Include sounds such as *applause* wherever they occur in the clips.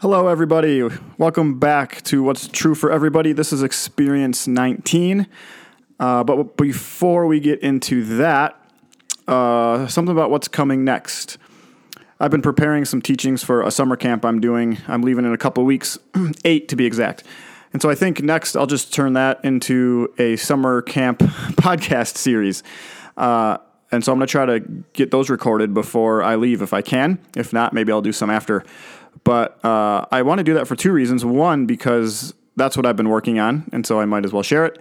Hello, everybody. Welcome back to What's True for Everybody. This is Experience 19. Uh, but before we get into that, uh, something about what's coming next. I've been preparing some teachings for a summer camp I'm doing. I'm leaving in a couple weeks, *clears throat* eight to be exact. And so I think next I'll just turn that into a summer camp *laughs* podcast series. Uh, and so I'm going to try to get those recorded before I leave if I can. If not, maybe I'll do some after. But uh, I want to do that for two reasons. One, because that's what I've been working on, and so I might as well share it.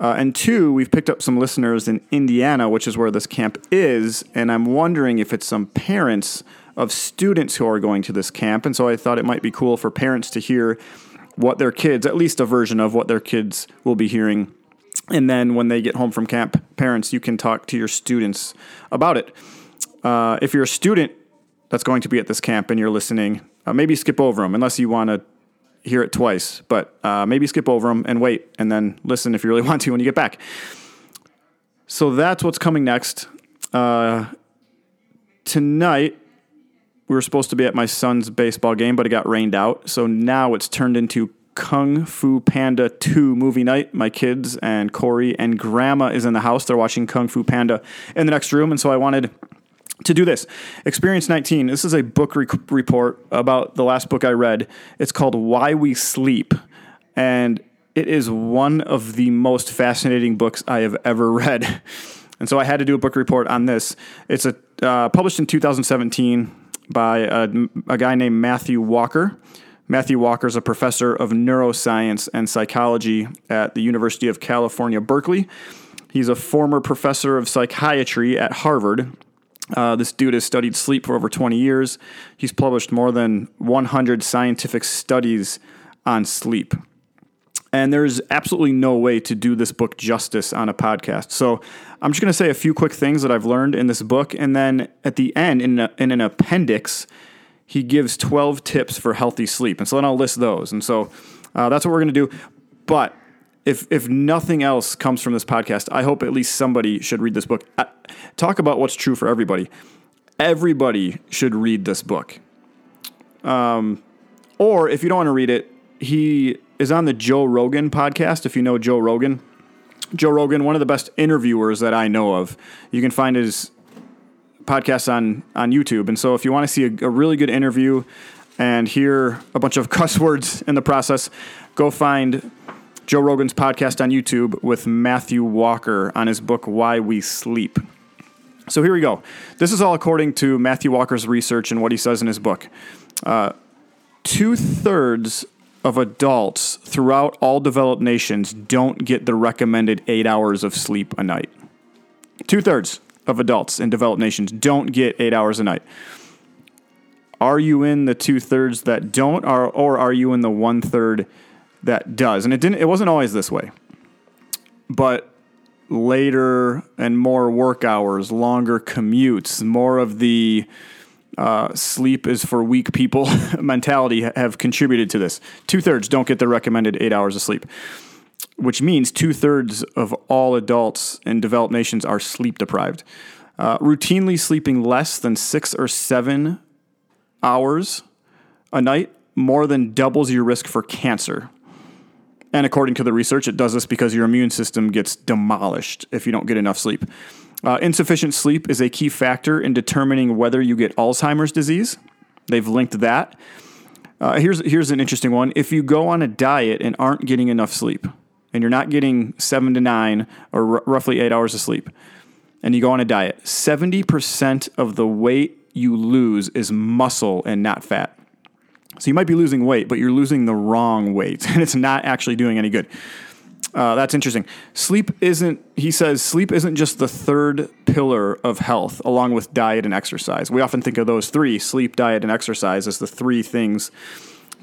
Uh, and two, we've picked up some listeners in Indiana, which is where this camp is, and I'm wondering if it's some parents of students who are going to this camp. And so I thought it might be cool for parents to hear what their kids, at least a version of what their kids will be hearing. And then when they get home from camp, parents, you can talk to your students about it. Uh, if you're a student that's going to be at this camp and you're listening, uh, maybe skip over them unless you want to hear it twice, but uh, maybe skip over them and wait and then listen if you really *laughs* want to when you get back. So that's what's coming next. Uh, tonight, we were supposed to be at my son's baseball game, but it got rained out. So now it's turned into Kung Fu Panda 2 movie night. My kids and Corey and Grandma is in the house. They're watching Kung Fu Panda in the next room. And so I wanted to do this. Experience 19. This is a book report about the last book I read. It's called Why We Sleep. And it is one of the most fascinating books I have ever *laughs* read. And so I had to do a book report on this. It's a uh, published in 2017 by a, a guy named Matthew Walker. Matthew Walker is a professor of neuroscience and psychology at the University of California, Berkeley. He's a former professor of psychiatry at Harvard uh, this dude has studied sleep for over 20 years. He's published more than 100 scientific studies on sleep. And there's absolutely no way to do this book justice on a podcast. So I'm just going to say a few quick things that I've learned in this book. And then at the end, in, a, in an appendix, he gives 12 tips for healthy sleep. And so then I'll list those. And so uh, that's what we're going to do. But if if nothing else comes from this podcast, I hope at least somebody should read this book. Uh, talk about what's true for everybody. Everybody should read this book. Um, or if you don't want to read it, he is on the Joe Rogan podcast. If you know Joe Rogan, Joe Rogan, one of the best interviewers that I know of. You can find his podcast on on YouTube. And so if you want to see a, a really good interview and hear a bunch of *laughs* cuss words in the process, go find Joe Rogan's podcast on YouTube with Matthew Walker on his book Why We Sleep. So here we go. This is all according to Matthew Walker's research and what he says in his book. Uh, Two thirds of adults throughout all developed nations don't get the recommended eight hours of sleep a night. Two thirds of adults in developed nations don't get eight hours a night. Are you in the two thirds that don't, or, or are you in the one third that does. And it didn't it wasn't always this way. But later and more work hours, longer commutes, more of the uh, sleep is for weak people *laughs* mentality have contributed to this. Two thirds don't get the recommended eight hours of sleep, which means two thirds of all adults in developed nations are sleep deprived. Uh, routinely sleeping less than six or seven hours a night more than doubles your risk for cancer. And according to the research, it does this because your immune system gets demolished if you don't get enough sleep. Uh, insufficient sleep is a key factor in determining whether you get Alzheimer's disease. They've linked that. Uh, here's, here's an interesting one. If you go on a diet and aren't getting enough sleep, and you're not getting seven to nine or r- roughly eight hours of sleep, and you go on a diet, 70% of the weight you lose is muscle and not fat. So you might be losing weight, but you're losing the wrong weight, *laughs* and it's not actually doing any good. Uh, that's interesting. Sleep isn't, he says, sleep isn't just the third pillar of health, along with diet and exercise. We often think of those three sleep, diet, and exercise as the three things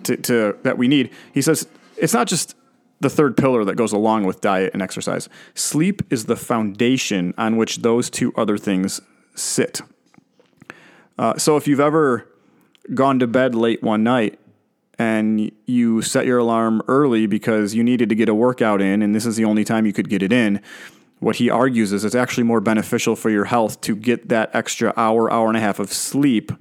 to, to, that we need. He says it's not just the third pillar that goes along with diet and exercise. Sleep is the foundation on which those two other things sit. Uh, so if you've ever gone to bed late one night and you set your alarm early because you needed to get a workout in and this is the only time you could get it in, what he argues is it's actually more beneficial for your health to get that extra hour, hour and a half of sleep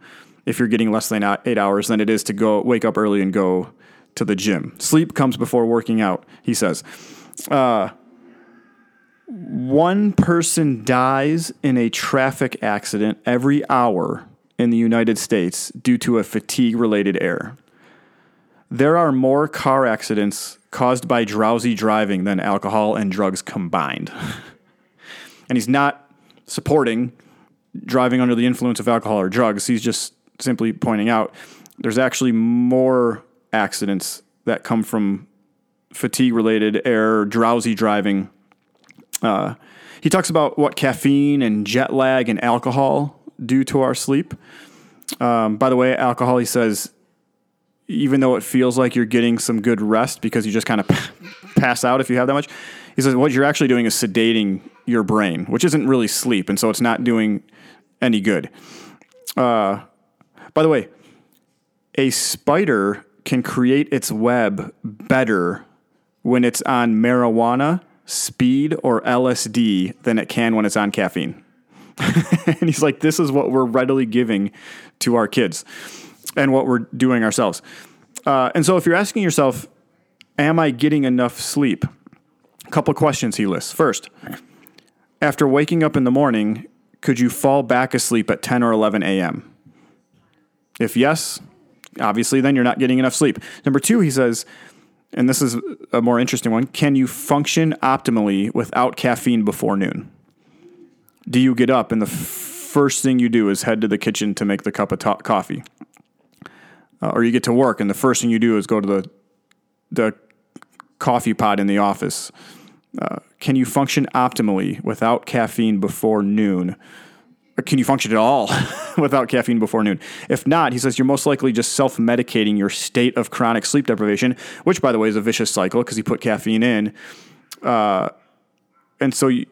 if you're getting less than eight hours than it is to go wake up early and go to the gym. Sleep comes before working out, he says. Uh, one person dies in a traffic accident every hour in the United States due to a fatigue related error. There are more car accidents caused by drowsy driving than alcohol and drugs combined. *laughs* and he's not supporting driving under the influence of alcohol or drugs. He's just simply pointing out there's actually more accidents that come from fatigue related error, drowsy driving. Uh, he talks about what caffeine and jet lag and alcohol do to our sleep. Um, by the way, alcohol, he says, even though it feels like you're getting some good rest because you just kind of *laughs* pass out if you have that much, he says what you're actually doing is sedating your brain, which isn't really sleep. And so it's not doing any good. Uh, by the way, a spider can create its web better when it's on marijuana, speed, or LSD than it can when it's on caffeine. *laughs* and he's like, this is what we're readily giving to our kids and what we're doing ourselves. Uh, and so if you're asking yourself, am I getting enough sleep? A couple questions he lists. First, after waking up in the morning, could you fall back asleep at 10 or 11 a.m.? If yes, obviously then you're not getting enough sleep. Number two, he says, and this is a more interesting one can you function optimally without caffeine before noon? Do you get up and the first thing you do is head to the kitchen to make the cup of to- coffee? Uh, or you get to work and the first thing you do is go to the, the coffee pot in the office. Uh, can you function optimally without caffeine before noon? can you function at all *laughs* without caffeine before noon? If not, he says you're most likely just self medicating your state of chronic sleep deprivation, which, by the way, is a vicious cycle because you put caffeine in. Uh, and so you,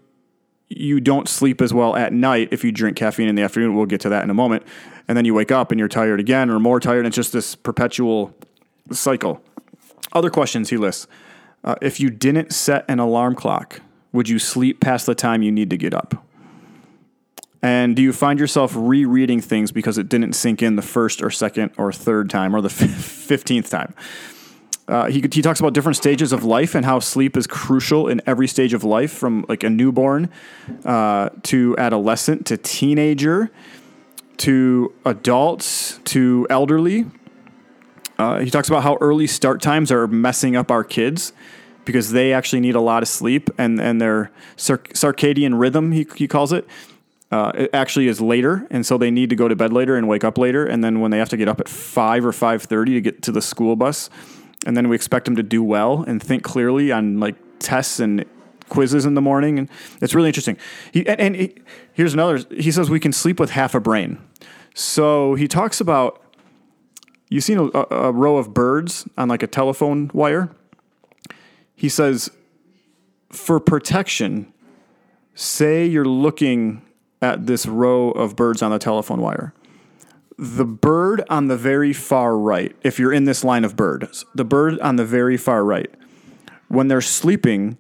you don't sleep as well at night if you drink caffeine in the afternoon. We'll get to that in a moment. And then you wake up and you're tired again or more tired. And it's just this perpetual cycle. Other questions he lists. Uh, if you didn't set an alarm clock, would you sleep past the time you need to get up? And do you find yourself rereading things because it didn't sink in the first or second or third time or the *laughs* fifteenth time? Uh, he, he talks about different stages of life and how sleep is crucial in every stage of life, from like a newborn uh, to adolescent to teenager to adults to elderly. Uh, he talks about how early start times are messing up our kids because they actually need a lot of sleep and, and their circadian rhythm, he, he calls it, uh, it actually is later, and so they need to go to bed later and wake up later. And then when they have to get up at five or five thirty to get to the school bus, and then we expect them to do well and think clearly on like tests and quizzes in the morning, and it's really interesting. He, and, and he, here's another. He says we can sleep with half a brain. So he talks about you've seen a, a row of birds on like a telephone wire. He says for protection, say you're looking at this row of birds on the telephone wire. The bird on the very far right, if you're in this line of birds, the bird on the very far right, when they're sleeping,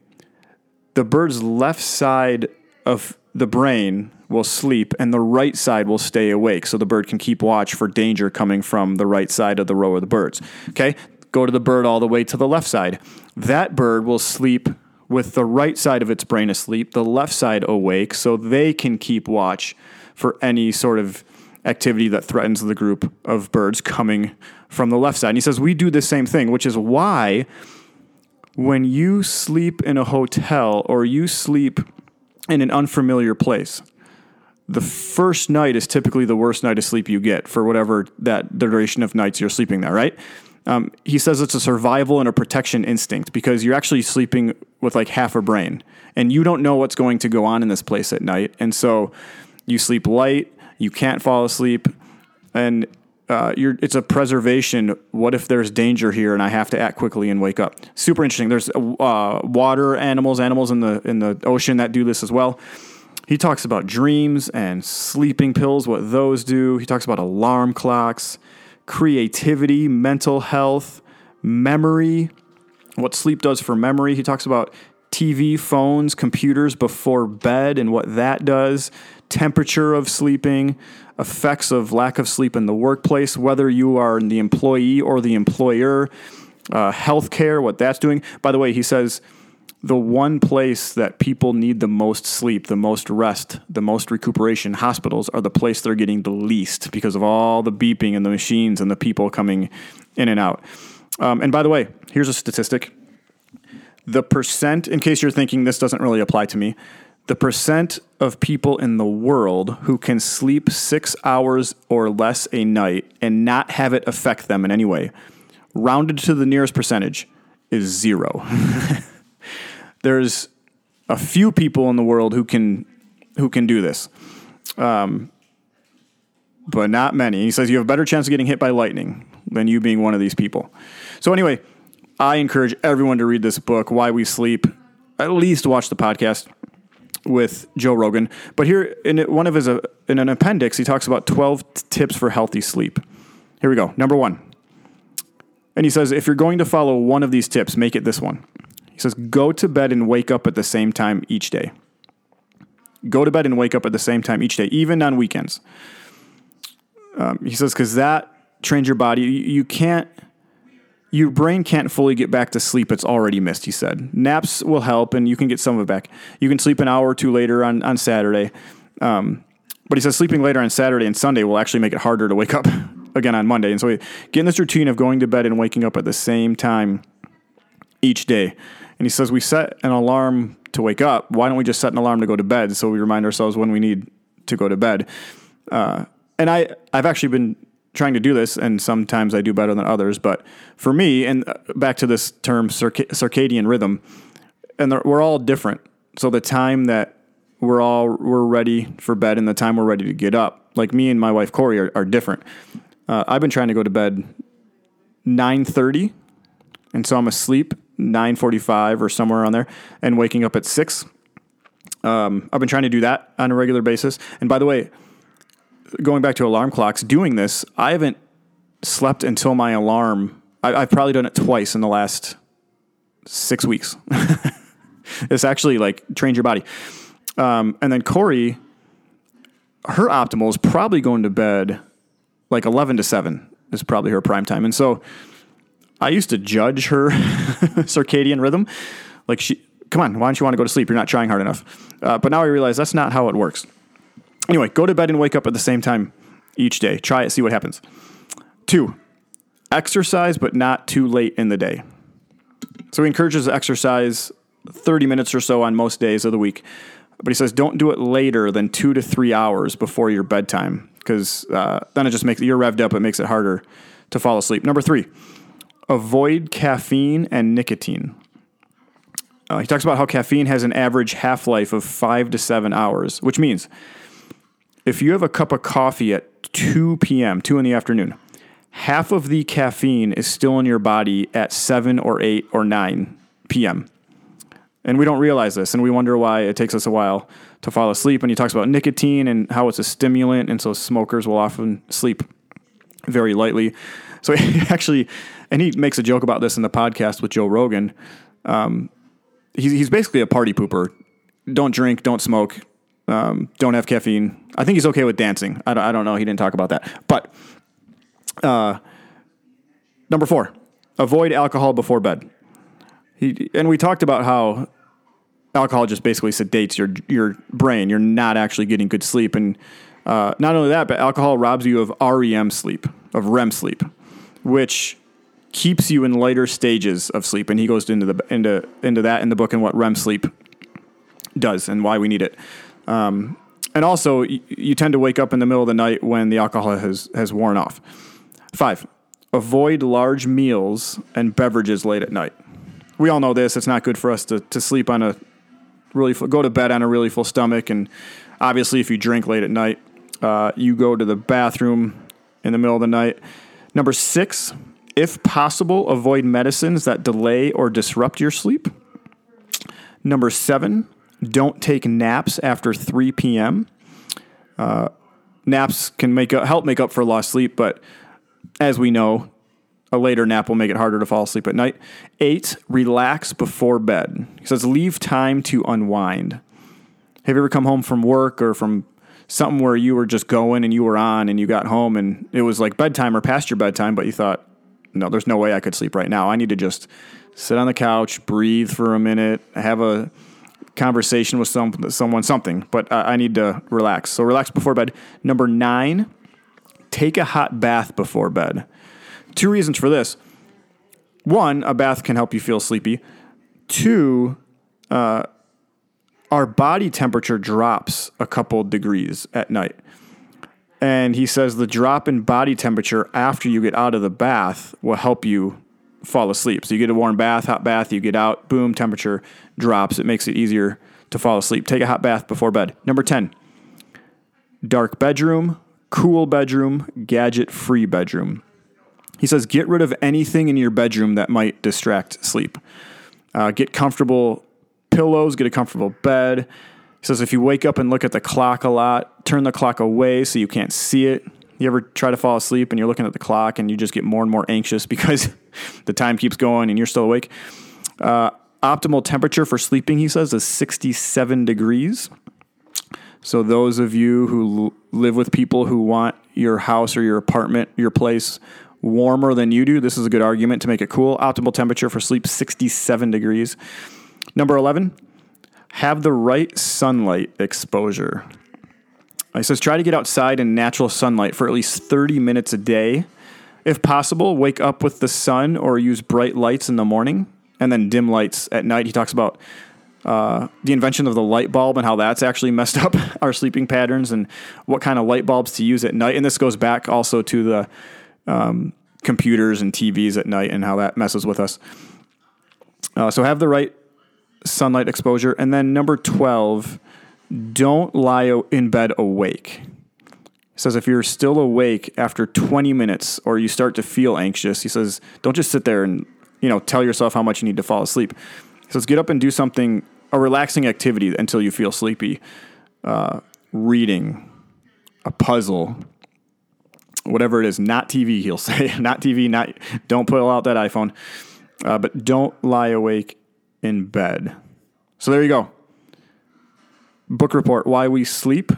the bird's left side of the brain will sleep and the right side will stay awake so the bird can keep watch for danger coming from the right side of the row of the birds. Okay? Go to the bird all the way to the left side. That bird will sleep with the right side of its brain asleep, the left side awake, so they can keep watch for any sort of activity that threatens the group of birds coming from the left side. And he says, We do the same thing, which is why when you sleep in a hotel or you sleep in an unfamiliar place, the first night is typically the worst night of sleep you get for whatever that duration of nights you're sleeping there, right? Um, he says it's a survival and a protection instinct because you're actually sleeping with like half a brain and you don't know what's going to go on in this place at night. And so you sleep light, you can't fall asleep, and uh, it's a preservation. What if there's danger here and I have to act quickly and wake up? Super interesting. There's uh, water animals, animals in the in the ocean that do this as well. He talks about dreams and sleeping pills, what those do. He talks about alarm clocks creativity, mental health, memory, what sleep does for memory. He talks about TV, phones, computers before bed and what that does, temperature of sleeping, effects of lack of sleep in the workplace, whether you are the employee or the employer, uh, healthcare, what that's doing. By the way, he says the one place that people need the most sleep, the most rest, the most recuperation, hospitals are the place they're getting the least because of all the beeping and the machines and the people coming in and out. Um, and by the way, here's a statistic the percent, in case you're thinking this doesn't really apply to me, the percent of people in the world who can sleep six hours or less a night and not have it affect them in any way, rounded to the nearest percentage, is zero. *laughs* There's a few people in the world who can who can do this, um, but not many. He says you have a better chance of getting hit by lightning than you being one of these people. So anyway, I encourage everyone to read this book, Why We Sleep. At least watch the podcast with Joe Rogan. But here, in one of his uh, in an appendix, he talks about 12 t- tips for healthy sleep. Here we go. Number one, and he says if you're going to follow one of these tips, make it this one. He says go to bed and wake up at the same time each day. Go to bed and wake up at the same time each day, even on weekends. Um, he says because that trains your body. You, you can't your brain can't fully get back to sleep it's already missed, he said. Naps will help and you can get some of it back. You can sleep an hour or two later on, on Saturday. Um, but he says sleeping later on Saturday and Sunday will actually make it harder to wake up *laughs* again on Monday. And so getting this routine of going to bed and waking up at the same time each day. And he says we set an alarm to wake up. Why don't we just set an alarm to go to bed so we remind ourselves when we need to go to bed? Uh, and I, I've actually been trying to do this, and sometimes I do better than others. But for me, and uh, back to this term circadian rhythm, and we're all different. So the time that we're all we're ready for bed and the time we're ready to get up, like me and my wife Corey are, are different. Uh, I've been trying to go to bed nine thirty, and so I'm asleep nine forty five or somewhere around there, and waking up at six. Um, I've been trying to do that on a regular basis. And by the way, going back to alarm clocks, doing this, I haven't slept until my alarm. I, have probably done it twice in the last six weeks. *laughs* it's actually like trained your body. Um, and then Corey, her optimal is probably going to bed like 11 to 7 is probably her prime time. And so I used to judge her *laughs* circadian rhythm. Like, she, come on, why don't you want to go to sleep? You're not trying hard enough. Uh, but now I realize that's not how it works. Anyway, go to bed and wake up at the same time each day. Try it, see what happens. Two, exercise, but not too late in the day. So he encourages exercise 30 minutes or so on most days of the week. But he says don't do it later than two to three hours before your bedtime because uh, then it just makes you're revved up. It makes it harder to fall asleep. Number three, avoid caffeine and nicotine. Uh, he talks about how caffeine has an average half life of five to seven hours, which means if you have a cup of coffee at 2 p.m., 2 in the afternoon, half of the caffeine is still in your body at 7 or 8 or 9 p.m. And we don't realize this, and we wonder why it takes us a while to fall asleep. And he talks about nicotine and how it's a stimulant, and so smokers will often sleep very lightly. So he *laughs* actually, and he makes a joke about this in the podcast with Joe Rogan. Um, he's, he's basically a party pooper. Don't drink, don't smoke, um, don't have caffeine. I think he's okay with dancing. I don't, I don't know. He didn't talk about that. But uh, number four, avoid alcohol before bed. He, and we talked about how alcohol just basically sedates your your brain. You're not actually getting good sleep, and uh, not only that, but alcohol robs you of REM sleep, of REM sleep, which keeps you in lighter stages of sleep. And he goes into the into into that in the book and what REM sleep does and why we need it. Um, and also, you, you tend to wake up in the middle of the night when the alcohol has, has worn off. Five, avoid large meals and beverages late at night. We all know this. It's not good for us to, to sleep on a really full, go to bed on a really full stomach. And obviously, if you drink late at night, uh, you go to the bathroom in the middle of the night. Number six, if possible, avoid medicines that delay or disrupt your sleep. Number seven, don't take naps after 3 p.m. Uh, naps can make up, help make up for lost sleep, but as we know, a later nap will make it harder to fall asleep at night. Eight, relax before bed. He says, leave time to unwind. Have you ever come home from work or from something where you were just going and you were on and you got home and it was like bedtime or past your bedtime, but you thought, no, there's no way I could sleep right now. I need to just sit on the couch, breathe for a minute, have a conversation with some someone, something. But I, I need to relax. So relax before bed. Number nine, take a hot bath before bed. Two reasons for this. One, a bath can help you feel sleepy. Two, uh, our body temperature drops a couple degrees at night. And he says the drop in body temperature after you get out of the bath will help you fall asleep. So you get a warm bath, hot bath, you get out, boom, temperature drops. It makes it easier to fall asleep. Take a hot bath before bed. Number 10, dark bedroom, cool bedroom, gadget free bedroom. He says get rid of anything in your bedroom that might distract sleep. Uh, get comfortable pillows, get a comfortable bed. He says if you wake up and look at the clock a lot, turn the clock away so you can't see it. You ever try to fall asleep and you're looking at the clock and you just get more and more anxious *laughs* because the time keeps going and you're still awake? Uh, optimal temperature for sleeping, he says, is 67 degrees. So, those of you who live with people who want your house or your apartment, your place warmer than you do, this is a good argument to make it cool. Optimal temperature for sleep, 67 degrees. Number 11, have the right sunlight exposure. He says try to get outside in natural sunlight for at least 30 minutes a day. If possible, wake up with the sun or use bright lights in the morning and then dim lights at night. He talks about uh, the invention of the light bulb and how that's actually *laughs* messed up our sleeping patterns and what kind of light bulbs to use at night. And this goes back also to the um, computers and TVs at night and how that messes with us. Uh, so have the right sunlight exposure. And then number 12, don't lie in bed awake. He says if you're still awake after 20 minutes or you start to feel anxious, he says don't just sit there and you know tell yourself how much you need to fall asleep. He says get up and do something a relaxing activity until you feel sleepy. Uh, reading, a puzzle, whatever it is, not TV. He'll *laughs* say not TV. Not don't pull out that iPhone, uh, but don't lie awake in bed. So there you go. Book report Why We Sleep.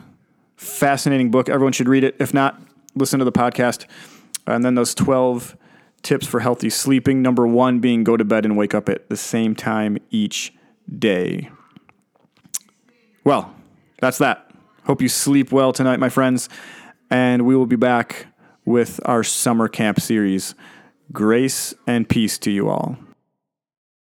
Fascinating book. Everyone should read it. If not, listen to the podcast. And then those 12 tips for healthy sleeping. Number one being go to bed and wake up at the same time each day. Well, that's that. Hope you sleep well tonight, my friends. And we will be back with our summer camp series. Grace and peace to you all.